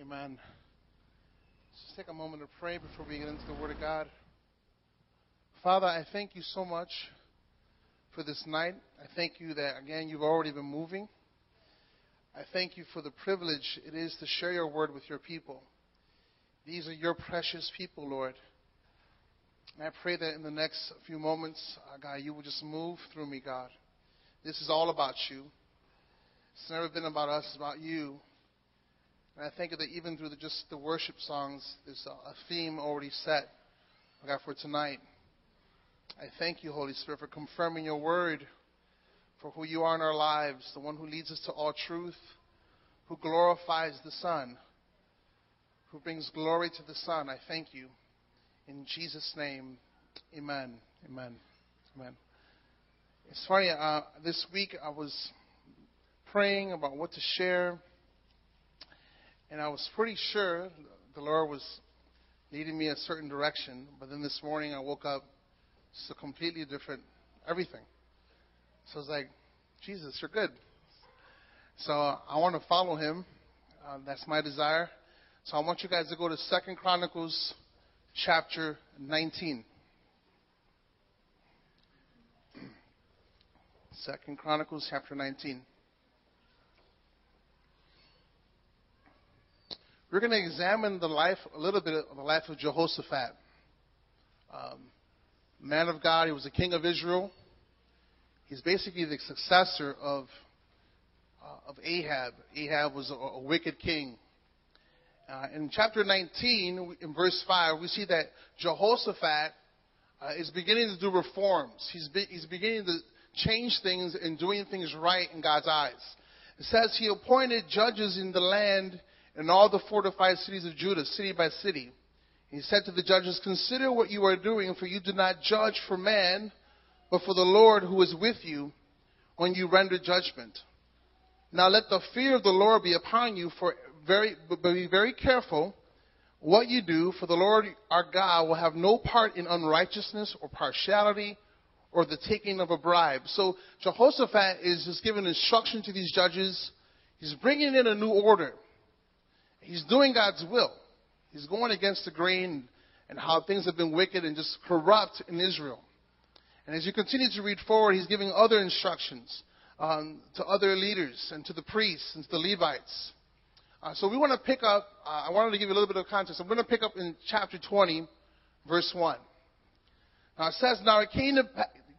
Amen. Let's take a moment to pray before we get into the Word of God. Father, I thank you so much for this night. I thank you that, again, you've already been moving. I thank you for the privilege it is to share your word with your people. These are your precious people, Lord. And I pray that in the next few moments, uh, God, you will just move through me, God. This is all about you. It's never been about us, it's about you. And I thank you that even through the, just the worship songs, there's a, a theme already set, God, for tonight. I thank you, Holy Spirit, for confirming your word, for who you are in our lives, the one who leads us to all truth, who glorifies the Son, who brings glory to the Son. I thank you. In Jesus' name, amen. Amen. Amen. It's funny, uh, this week I was praying about what to share, and I was pretty sure the Lord was leading me a certain direction, but then this morning I woke up it's a completely different everything. So I was like, Jesus, you're good. So I want to follow him. Uh, that's my desire. So I want you guys to go to Second Chronicles chapter 19. Second Chronicles chapter 19. We're going to examine the life, a little bit of the life of Jehoshaphat. Um, man of God. He was a king of Israel. He's basically the successor of, uh, of Ahab. Ahab was a, a wicked king. Uh, in chapter 19, in verse 5, we see that Jehoshaphat uh, is beginning to do reforms. He's, be, he's beginning to change things and doing things right in God's eyes. It says he appointed judges in the land in all the fortified cities of Judah, city by city. He said to the judges, Consider what you are doing, for you do not judge for man, but for the Lord who is with you when you render judgment. Now let the fear of the Lord be upon you, for very, but be very careful what you do, for the Lord our God will have no part in unrighteousness or partiality or the taking of a bribe. So Jehoshaphat is just giving instruction to these judges. He's bringing in a new order. He's doing God's will. He's going against the grain and how things have been wicked and just corrupt in Israel. And as you continue to read forward, he's giving other instructions um, to other leaders and to the priests and to the Levites. Uh, so we want to pick up, uh, I wanted to give you a little bit of context. I'm going to pick up in chapter 20, verse 1. Now it says, Now it came, to,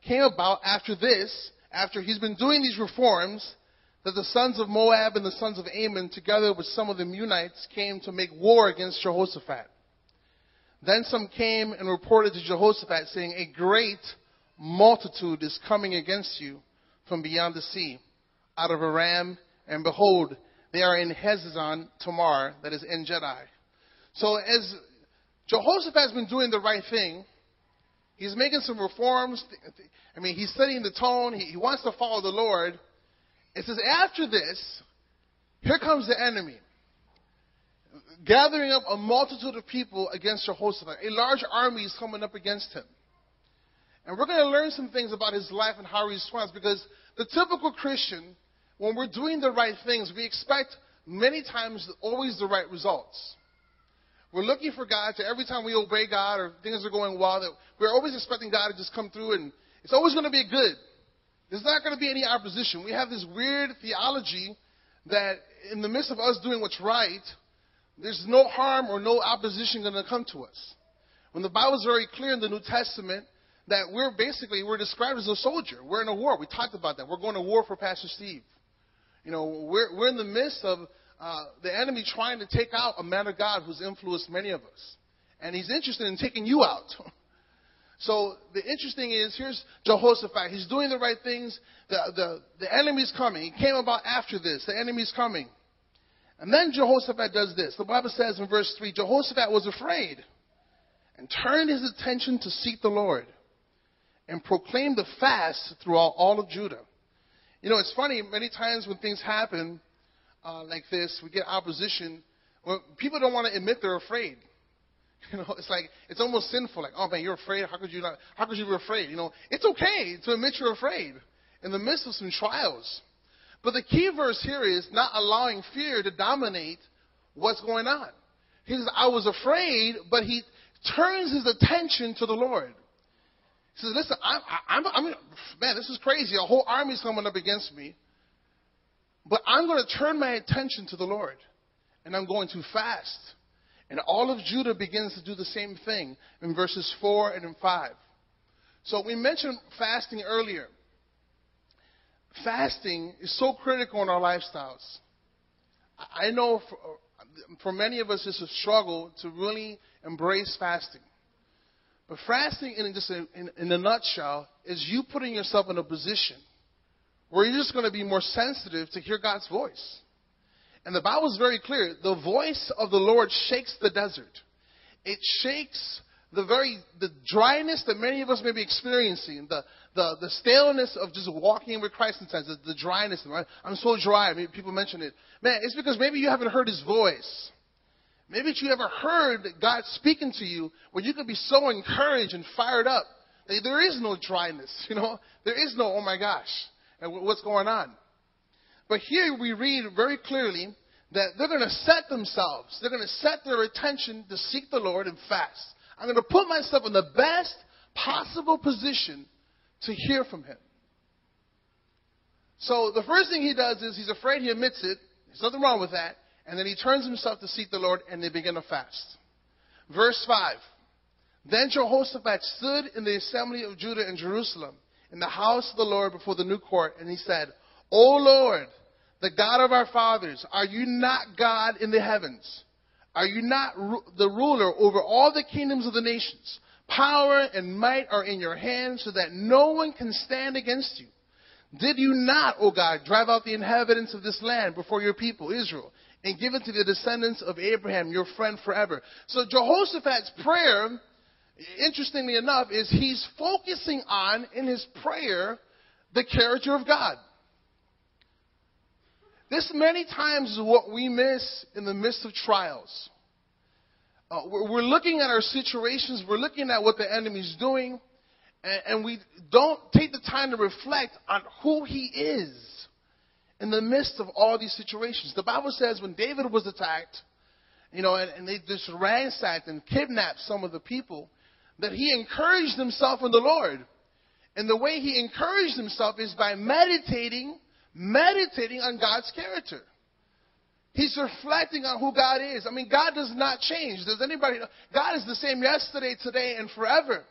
came about after this, after he's been doing these reforms, that the sons of Moab and the sons of Ammon, together with some of the Meunites, came to make war against Jehoshaphat. Then some came and reported to Jehoshaphat, saying, A great multitude is coming against you from beyond the sea, out of Aram, and behold, they are in Hezazon Tamar, that is Engedi. So as Jehoshaphat has been doing the right thing, he's making some reforms. I mean, he's setting the tone. He, wants to follow the Lord. It says, after this, here comes the enemy, gathering up a multitude of people against Jehoshaphat. A large army is coming up against him. And we're going to learn some things about his life and how he responds because the typical Christian, when we're doing the right things, we expect many times always the right results. We're looking for God to every time we obey God or things are going well, that we're always expecting God to just come through and it's always going to be good. There's not going to be any opposition. We have this weird theology that in the midst of us doing what's right, there's no harm or no opposition going to come to us. When the Bible is very clear in the New Testament that we're basically we're described as a soldier. We're in a war. We talked about that. We're going to war for Pastor Steve. You know, we're we're in the midst of uh, the enemy trying to take out a man of God who's influenced many of us, and he's interested in taking you out. So the interesting is, here's Jehoshaphat. He's doing the right things. The, the, the enemy's coming. He came about after this. The enemy's coming. And then Jehoshaphat does this. The Bible says in verse 3, Jehoshaphat was afraid and turned his attention to seek the Lord and proclaimed the fast throughout all of Judah. You know, it's funny, many times when things happen uh, like this, we get opposition. Well, people don't want to admit they're afraid. You know, it's like it's almost sinful. Like, oh man, you're afraid. How could you not? How could you be afraid? You know, it's okay to admit you're afraid in the midst of some trials. But the key verse here is not allowing fear to dominate what's going on. He says, I was afraid, but he turns his attention to the Lord. He says, listen, I'm, I'm, I'm, man, this is crazy. A whole army's coming up against me. But I'm going to turn my attention to the Lord. And I'm going to fast. And all of Judah begins to do the same thing in verses 4 and in 5. So we mentioned fasting earlier. Fasting is so critical in our lifestyles. I know for, for many of us it's a struggle to really embrace fasting. But fasting, in just a, in, in a nutshell, is you putting yourself in a position where you're just going to be more sensitive to hear God's voice. And the Bible is very clear. The voice of the Lord shakes the desert. It shakes the very the dryness that many of us may be experiencing, the the, the staleness of just walking with Christ in times, the, the dryness. I'm so dry. Mean, people mention it. Man, it's because maybe you haven't heard His voice. Maybe you ever heard God speaking to you where you could be so encouraged and fired up. There is no dryness, you know. There is no, oh my gosh, and what's going on. But here we read very clearly that they're going to set themselves, they're going to set their attention to seek the Lord and fast. I'm going to put myself in the best possible position to hear from Him. So the first thing he does is he's afraid, he admits it. There's nothing wrong with that. And then he turns himself to seek the Lord and they begin to fast. Verse 5. Then Jehoshaphat stood in the assembly of Judah and Jerusalem in the house of the Lord before the new court and he said, O Lord, the God of our fathers, are you not God in the heavens? Are you not ru- the ruler over all the kingdoms of the nations? Power and might are in your hands so that no one can stand against you. Did you not, O God, drive out the inhabitants of this land before your people, Israel, and give it to the descendants of Abraham, your friend forever? So Jehoshaphat's prayer, interestingly enough, is he's focusing on, in his prayer, the character of God. This many times is what we miss in the midst of trials. Uh, we're, we're, looking at our situations, we're looking at what the enemy's doing, and, and we don't take the time to reflect on who he is in the midst of all these situations. The Bible says when David was attacked, you know, and, and they just ransacked and kidnapped some of the people, that he encouraged himself in the Lord. And the way he encouraged himself is by meditating meditating on God's character. He's reflecting on who God is. I mean, God does not change. Does anybody know? God is the same yesterday, today, and forever.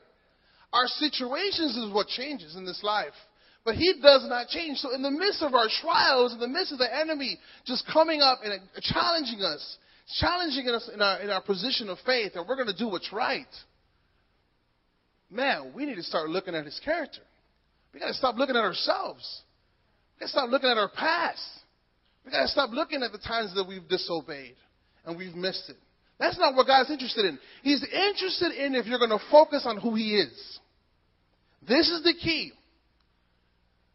Our situations is what changes in this life. But He does not change. So in the midst of our trials, in the midst of the enemy just coming up and challenging us, challenging us in our, in our position of faith, and we're going to do what's right, man, we need to start looking at His character. We got to stop looking at ourselves. We got to stop looking at our past. We got to stop looking at the times that we've disobeyed and we've missed it. That's not what God's interested in. He's interested in if you're to focus on who He is. This is the key.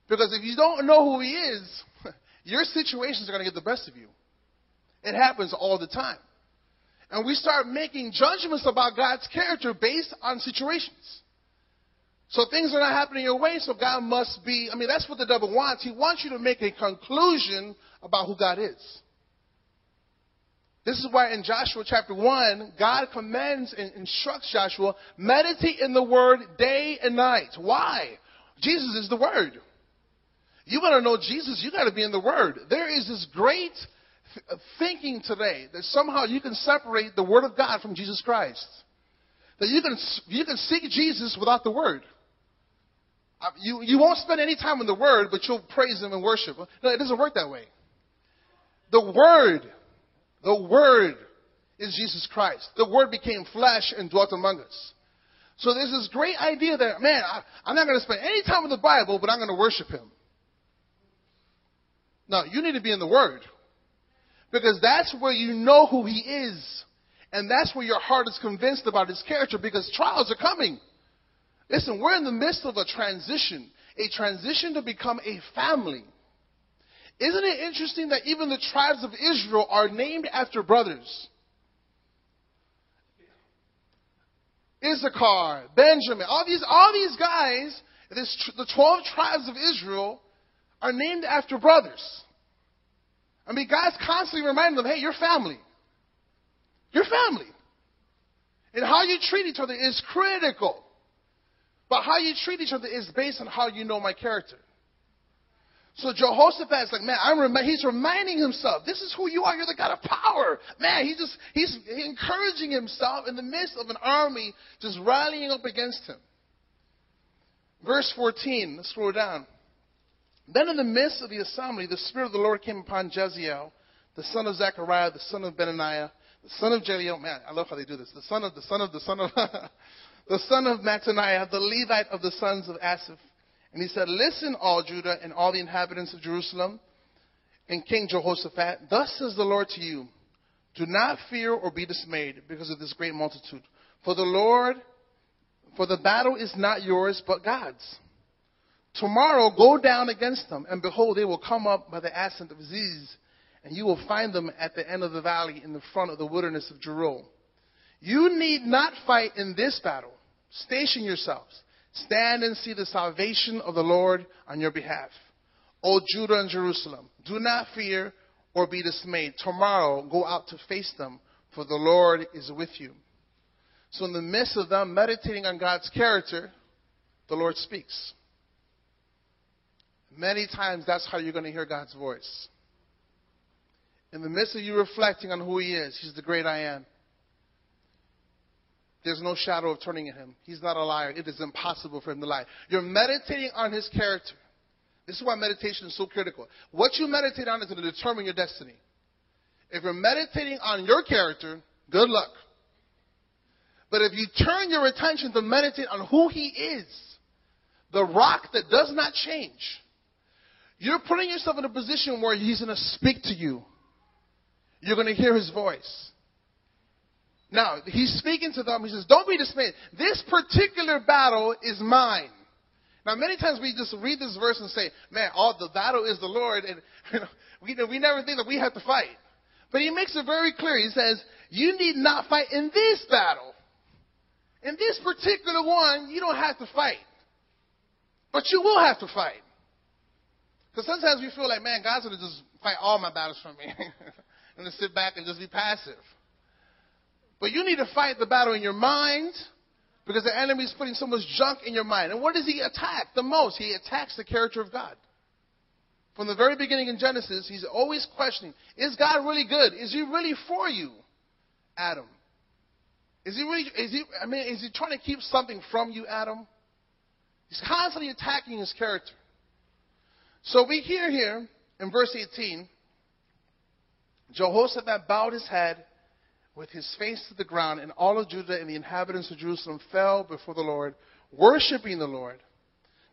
Because if you don't know who He is, your situations are to get the best of you. It happens all the time. And we start making judgments about God's character based on situations. So things are not happening your way, so God must be. I mean, that's what the devil wants. He wants you to make a conclusion about who God is. This is why in Joshua chapter 1, God commands and instructs Joshua, meditate in the word day and night. Why? Jesus is the word. You want to know Jesus, you got to be in the word. There is this great thinking today that somehow you can separate the word of God from Jesus Christ. That you can, you can seek Jesus without the word. You, you won't spend any time in the Word, but you'll praise Him and worship. Him. No, it doesn't work that way. The Word, the Word is Jesus Christ. The Word became flesh and dwelt among us. So there's this great idea that, man, I, I'm not going to spend any time in the Bible, but I'm going to worship Him. No, you need to be in the Word. Because that's where you know who He is. And that's where your heart is convinced about His character because trials are coming. Listen, we're in the midst of a transition, a transition to become a family. Isn't it interesting that even the tribes of Israel are named after brothers? Issachar, Benjamin, all these, all these guys, this, the 12 tribes of Israel are named after brothers. I mean, God's constantly reminding them, hey, you're family. Your family. And how you treat each other is critical. But how you treat each other is based on how you know my character. So Jehoshaphat is like, man, I'm rem- he's reminding himself, this is who you are. You're the God of power. Man, he's just, he's encouraging himself in the midst of an army just rallying up against him. Verse 14, let's scroll down. Then in the midst of the assembly, the Spirit of the Lord came upon Jahaziel, the son of Zechariah, the son of Benaiah, the son of Jeiel. Man, I love how they do this. The son of, the son of, the son of, the son of Mattaniah, the Levite of the sons of Asaph. And he said, Listen, all Judah and all the inhabitants of Jerusalem, and King Jehoshaphat, thus says the Lord to you, do not fear or be dismayed because of this great multitude. For the Lord, for the battle is not yours, but God's. Tomorrow go down against them, and behold, they will come up by the ascent of Ziz, and you will find them at the end of the valley in the front of the wilderness of Jeruel. You need not fight in this battle. Station yourselves. Stand and see the salvation of the Lord on your behalf. O Judah and Jerusalem, do not fear or be dismayed. Tomorrow go out to face them, for the Lord is with you. So, in the midst of them meditating on God's character, the Lord speaks. Many times, that's how you're going to hear God's voice. In the midst of you reflecting on who He is, He's the great I am. There's no shadow of turning at him. He's not a liar. It is impossible for him to lie. You're meditating on his character. This is why meditation is so critical. What you meditate on is going to determine your destiny. If you're meditating on your character, good luck. But if you turn your attention to meditate on who he is, the rock that does not change, you're putting yourself in a position where he's going to speak to you. You're going to hear his voice. Now, he's speaking to them. He says, Don't be dismayed. This particular battle is mine. Now, many times we just read this verse and say, Man, all the battle is the Lord, and you know, we, we never think that we have to fight. But he makes it very clear. He says, You need not fight in this battle. In this particular one, you don't have to fight. But you will have to fight. Because sometimes we feel like, man, God's going to just fight all my battles for me. I'm to sit back and just be passive. But you need to fight the battle in your mind because the enemy is putting so much junk in your mind. And what does he attack the most? He attacks the character of God. From the very beginning in Genesis, he's always questioning Is God really good? Is he really for you, Adam? Is he really, is he, I mean, is he trying to keep something from you, Adam? He's constantly attacking his character. So we hear here in verse 18 Jehoshaphat bowed his head with his face to the ground, and all of Judah and the inhabitants of Jerusalem fell before the Lord, worshiping the Lord.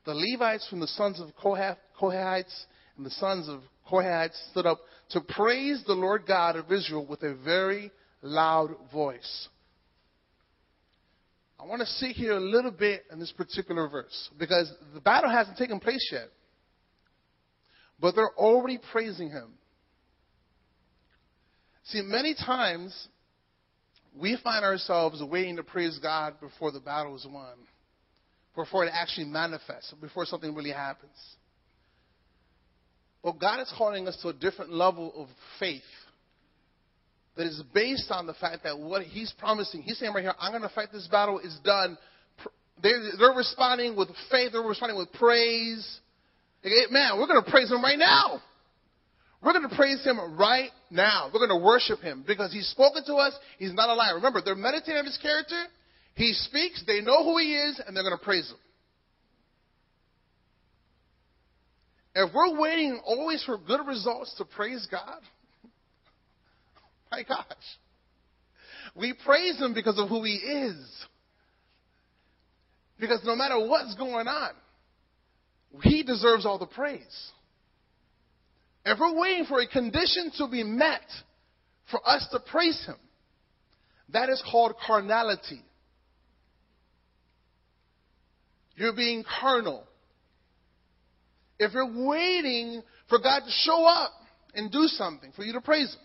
The Levites from the sons of Kohath, Kohathites and the sons of Korahites stood up to praise the Lord God of Israel with a very loud voice. I want to sit here a little bit in this particular verse because the battle hasn't taken place yet. But they're already praising him. See, many times we find ourselves waiting to praise God before the battle is won, before it actually manifests, before something really happens. But God is calling us to a different level of faith that is based on the fact that what He's promising, He's saying right here, I'm going to fight this battle, is done. They're, they're responding with faith, they're responding with praise. Man, we're going to praise Him right now. We're going to praise him right now. We're going to worship him because he's spoken to us. He's not a liar. Remember, they're meditating on his character. He speaks. They know who he is, and they're going to praise him. If we're waiting always for good results to praise God, my gosh, we praise him because of who he is. Because no matter what's going on, he deserves all the praise. If we're waiting for a condition to be met for us to praise Him, that is called carnality. You're being carnal. If you're waiting for God to show up and do something for you to praise Him.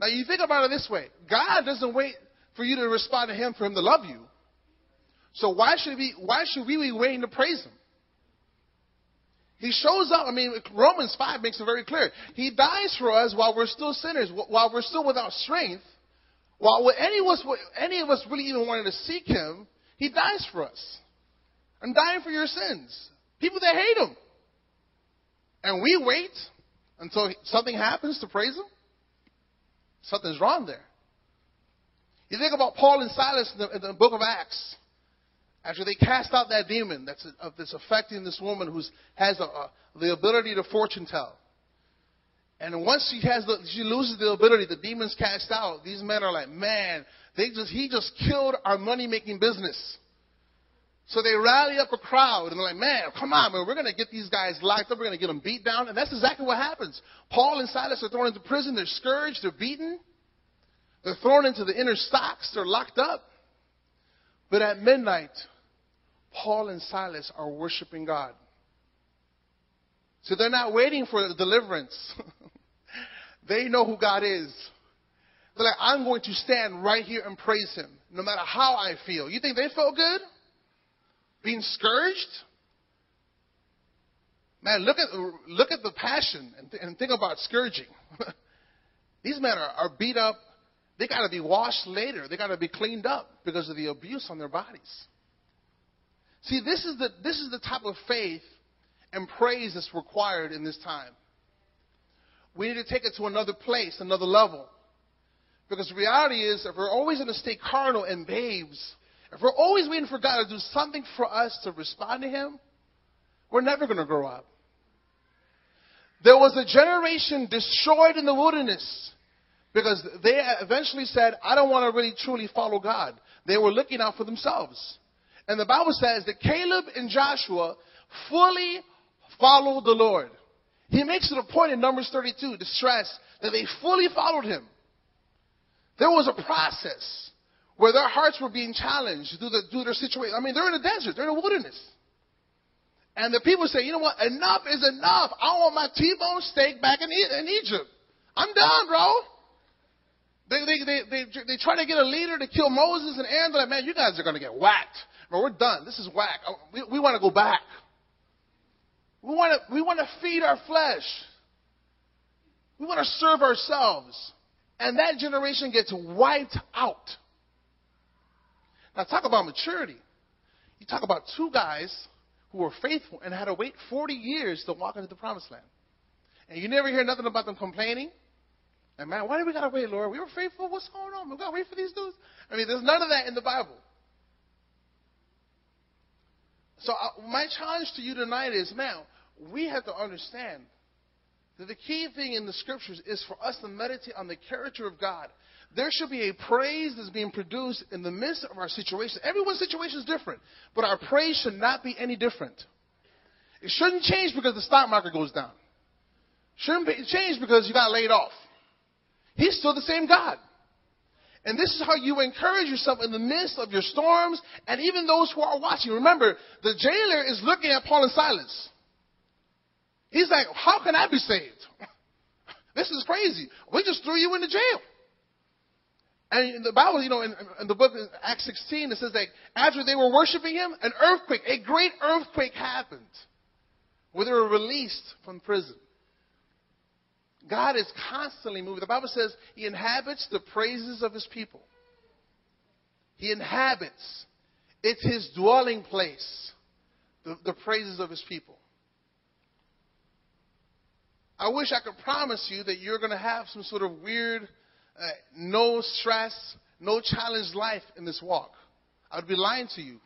Now you think about it this way God doesn't wait for you to respond to Him for Him to love you. So why should we, why should we be waiting to praise Him? He shows up. I mean, Romans 5 makes it very clear. He dies for us while we're still sinners, while we're still without strength. While any of us, any of us really even wanted to seek Him, He dies for us. And dying for your sins. People that hate Him. And we wait until something happens to praise Him. Something's wrong there. You think about Paul and Silas in the, in the book of Acts. After they cast out that demon that's, that's affecting this woman who has a, a, the ability to fortune tell. And once she has the, she loses the ability, the demons cast out. These men are like, man, they just he just killed our money making business. So they rally up a crowd and they're like, man, come on, man, we're going to get these guys locked up. We're going to get them beat down. And that's exactly what happens. Paul and Silas are thrown into prison. They're scourged. They're beaten. They're thrown into the inner stocks. They're locked up. But at midnight, Paul and Silas are worshiping God. So they're not waiting for deliverance. they know who God is. They're like, I'm going to stand right here and praise Him, no matter how I feel. You think they felt good? Being scourged? Man, look at, look at the passion and, th- and think about scourging. These men are, are beat up. They got to be washed later. They got to be cleaned up because of the abuse on their bodies. See, this is the, this is the type of faith and praise that's required in this time. We need to take it to another place, another level. Because the reality is, if we're always going to stay carnal and babes, if we're always waiting for God to do something for us to respond to Him, we're never going to grow up. There was a generation destroyed in the wilderness because they eventually said, I don't want to really truly follow God. They were looking out for themselves. And the Bible says that Caleb and Joshua fully followed the Lord. He makes it a point in Numbers 32 to stress that they fully followed him. There was a process where their hearts were being challenged through, the, through their situation. I mean, they're in the desert, they're in the wilderness. And the people say, you know what, enough is enough. I want my T-bone steak back in, in Egypt. I'm done, bro. They, they, they, they, they try to get a leader to kill Moses and Aaron. They're like, man, you guys are going to get whacked. Bro, we're done. This is whack. Oh, we, we want to go back. We want to, we want to feed our flesh. We want to serve ourselves. And that generation gets wiped out. Now, talk about maturity. You talk about two guys who were faithful and had to wait 40 years to walk into the promised land. And you never hear nothing about them complaining. And man, why did we gotta wait, Lord? We were faithful. What's going on? We gotta wait for these dudes. I mean, there's none of that in the Bible. So uh, my challenge to you tonight is, man, we have to understand that the key thing in the scriptures is for us to meditate on the character of God. There should be a praise that's being produced in the midst of our situation. Everyone's situation is different, but our praise should not be any different. It shouldn't change because the stock market goes down. Shouldn't change because you got laid off. He's still the same God. And this is how you encourage yourself in the midst of your storms and even those who are watching. Remember, the jailer is looking at Paul and Silas. He's like, how can I be saved? this is crazy. We just threw you into jail. And in the Bible, you know, in, in the book of Acts 16, it says that after they were worshiping him, an earthquake, a great earthquake happened where they were released from prison. God is constantly moving. The Bible says he inhabits the praises of his people. He inhabits. It's his dwelling place, the, the praises of his people. I wish I could promise you that you're going to have some sort of weird, uh, no stress, no challenge life in this walk. I'd be lying to you.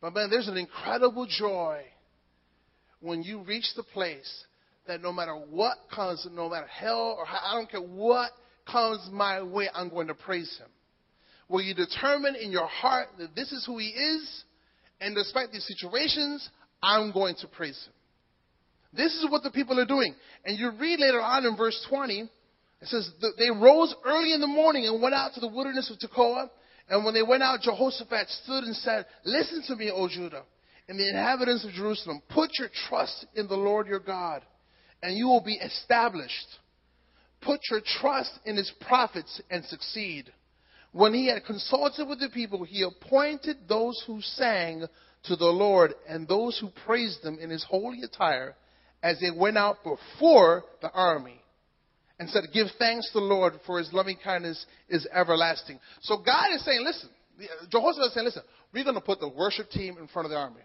But man, there's an incredible joy when you reach the place that no matter what comes, no matter hell or I don't care what comes my way, I'm going to praise Him. Will you determine in your heart that this is who He is, and despite these situations, I'm going to praise Him? This is what the people are doing. And you read later on in verse 20, it says, They rose early in the morning and went out to the wilderness of Tekoa. And when they went out, Jehoshaphat stood and said, Listen to me, O Judah, and the inhabitants of Jerusalem. Put your trust in the Lord your God, and you will be established. Put your trust in his prophets and succeed. When he had consulted with the people, he appointed those who sang to the Lord and those who praised him in his holy attire as they went out before the army and said, Give thanks to the Lord for his loving kindness is everlasting. So God is saying, Listen, Jehoshaphat is saying, Listen, we're going to put the worship team in front of the army.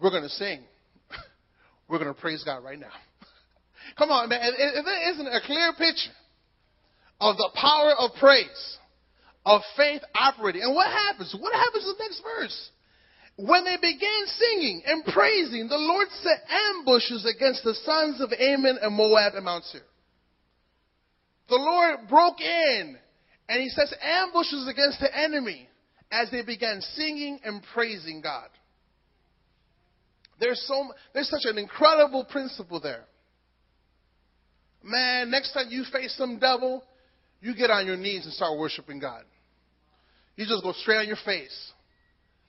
We're going to sing. We're going to praise God right now. Come on, man. If there isn't a clear picture of the power of praise, of faith operating. And what happens? What happens in the next verse? When they began singing and praising, the Lord set ambushes against the sons of Ammon and Moab and Mount Seir. The Lord broke in and he sets ambushes against the enemy as they began singing and praising God. There's so there's such an incredible principle there. Man, next time you face some devil, you get on your knees and start worshiping God. You just go straight on your face.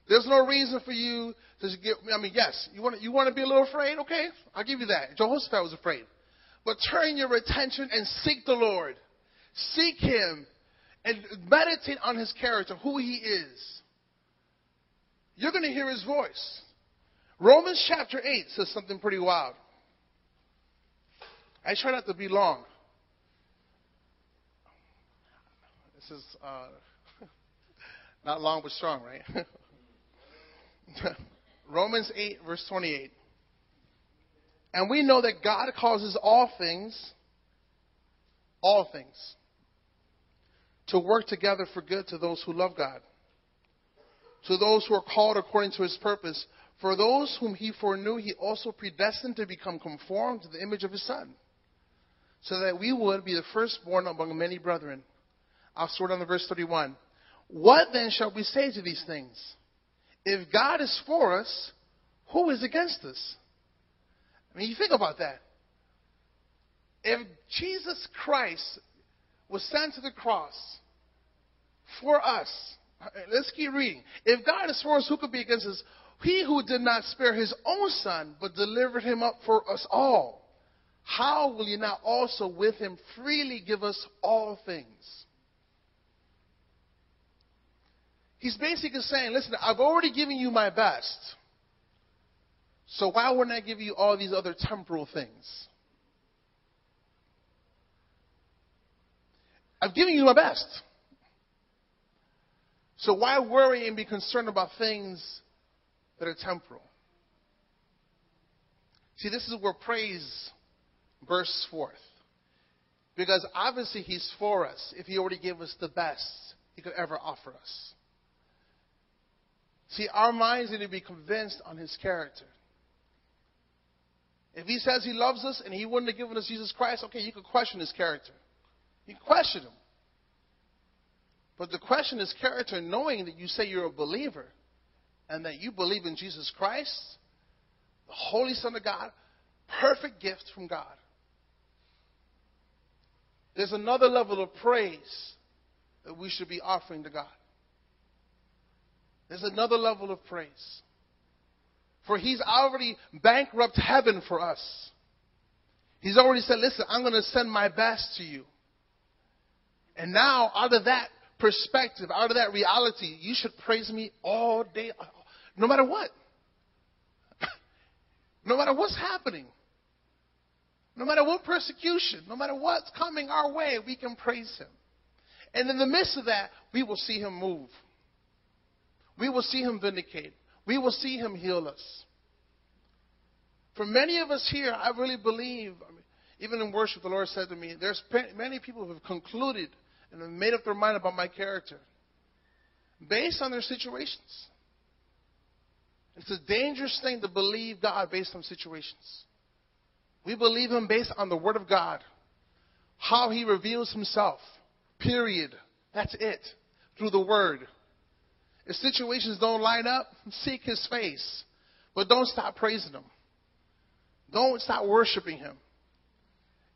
There's no reason for you to get. I mean, yes, you want to, you want to be a little afraid. Okay, I'll give you that. Jehoshaphat was afraid, but turn your attention and seek the Lord. Seek Him and meditate on His character, who He is. You're going to hear His voice. Romans chapter 8 says something pretty wild. I try not to be long. This is uh, not long but strong, right? Romans 8, verse 28. And we know that God causes all things, all things, to work together for good to those who love God, to those who are called according to his purpose. For those whom he foreknew, he also predestined to become conformed to the image of his Son, so that we would be the firstborn among many brethren. I'll sort on the verse 31. What then shall we say to these things? If God is for us, who is against us? I mean, you think about that. If Jesus Christ was sent to the cross for us, let's keep reading. If God is for us, who could be against us? He who did not spare his own son, but delivered him up for us all, how will he not also with him freely give us all things? He's basically saying, listen, I've already given you my best. So why wouldn't I give you all these other temporal things? I've given you my best. So why worry and be concerned about things that are temporal. See, this is where praise bursts forth. Because obviously He's for us if He already gave us the best He could ever offer us. See, our minds need to be convinced on His character. If He says He loves us and He wouldn't have given us Jesus Christ, okay, you could question His character. You can question Him. But the question is character, knowing that you say you're a believer and that you believe in Jesus Christ, the Holy Son of God, perfect gift from God. There's another level of praise that we should be offering to God. There's another level of praise. For He's already bankrupt heaven for us. He's already said, listen, I'm going to send my best to you. And now, out of that perspective, out of that reality, you should praise me all day, no matter what. no matter what's happening. No matter what persecution, no matter what's coming our way, we can praise Him. And in the midst of that, we will see Him move. We will see Him vindicate. We will see Him heal us. For many of us here, I really believe, I mean, even in worship, the Lord said to me, there's many people who have concluded and have made up their mind about my character based on their situations. It's a dangerous thing to believe God based on situations. We believe Him based on the Word of God, how He reveals Himself. Period. That's it. Through the Word. If situations don't line up, seek His face. But don't stop praising Him. Don't stop worshiping Him.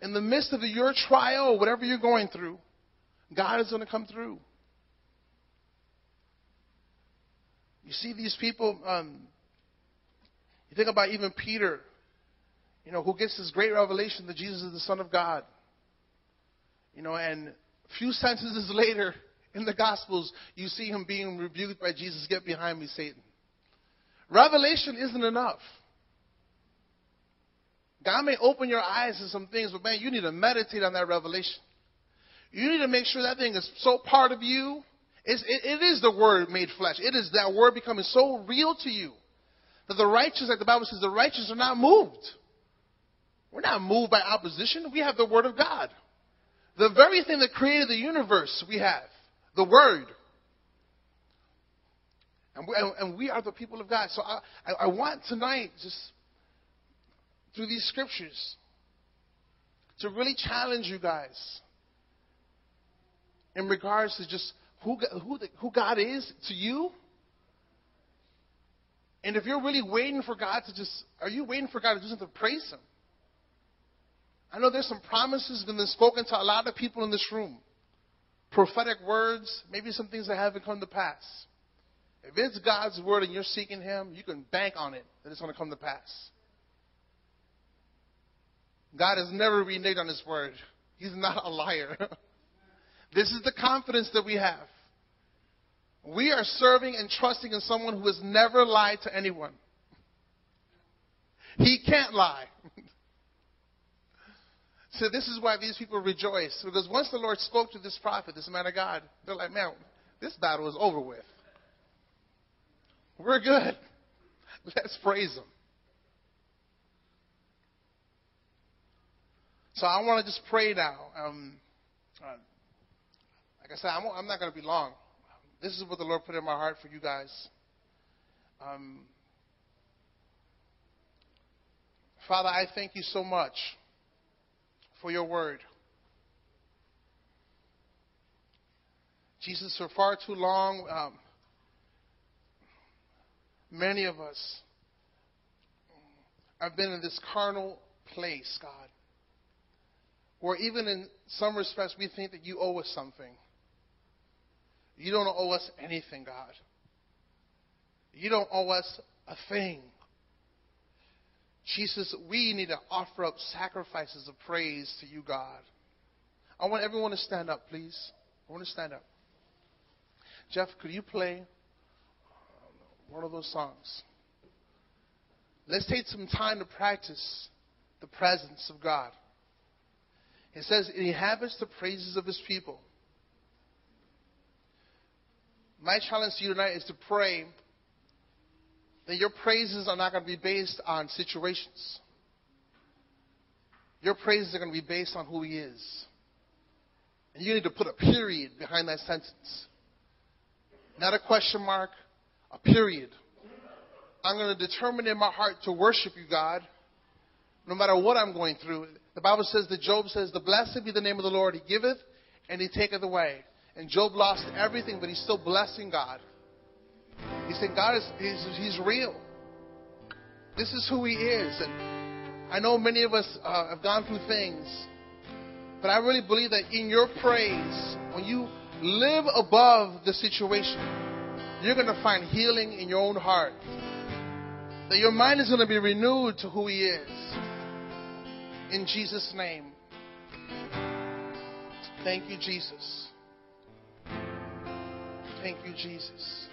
In the midst of your trial, whatever you're going through, God is going to come through. You see these people, um, you think about even Peter, you know, who gets this great revelation that Jesus is the Son of God. You know, and a few sentences later In the Gospels, you see him being rebuked by Jesus, Get behind me, Satan. Revelation isn't enough. God may open your eyes to some things, but man, you need to meditate on that revelation. You need to make sure that thing is so part of you. It's, it, it is the Word made flesh. It is that Word becoming so real to you that the righteous, like the Bible says, the righteous are not moved. We're not moved by opposition. We have the Word of God. The very thing that created the universe, we have the Word. And we, and we are the people of God. So I, I want tonight, just through these scriptures, to really challenge you guys in regards to just who, who, who God is to you. And if you're really waiting for God to just, are you waiting for God to do something praise Him? I know there's some promises that have been spoken to a lot of people in this room. Prophetic words, maybe some things that haven't come to pass. If it's God's word and you're seeking Him, you can bank on it that it's going to come to pass. God has never reneged on His word. He's not a liar. this is the confidence that we have. We are serving and trusting in someone who has never lied to anyone. He can't lie. so this is why these people rejoice. Because once the Lord spoke to this prophet, this man of God, they're like, man, this battle is over with. We're good. Let's praise him. So I want to just pray now. Um, uh, like I said, I'm, I'm not going to be long. This is what the Lord put in my heart for you guys. Um, Father, I thank you so much for your word. Jesus, for far too long, um, many of us have been in this carnal place, God where even in some respects we think that you owe us something. You don't owe us anything, God. You don't owe us a thing. Jesus, we need to offer up sacrifices of praise to you, God. I want everyone to stand up, please. I want to stand up. Jeff, could you play um, one of those songs? Let's take some time to practice the presence of God. It says, It inhabits the praises of his people. My challenge to you tonight is to pray that your praises are not going to be based on situations. Your praises are going to be based on who he is. And you need to put a period behind that sentence. Not a question mark, a period. I'm going to determine in my heart to worship you, God, no matter what I'm going through. The Bible says that Job says, The blessed be the name of the Lord. He giveth and he taketh away. And Job lost everything, but he's still blessing God. He said, God is he's, he's real. This is who he is. And I know many of us uh, have gone through things, but I really believe that in your praise, when you live above the situation, you're going to find healing in your own heart. That your mind is going to be renewed to who he is. In Jesus' name. Thank you, Jesus. Thank you, Jesus.